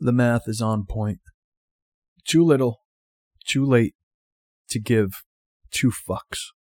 the math is on point. Too little, too late to give two fucks.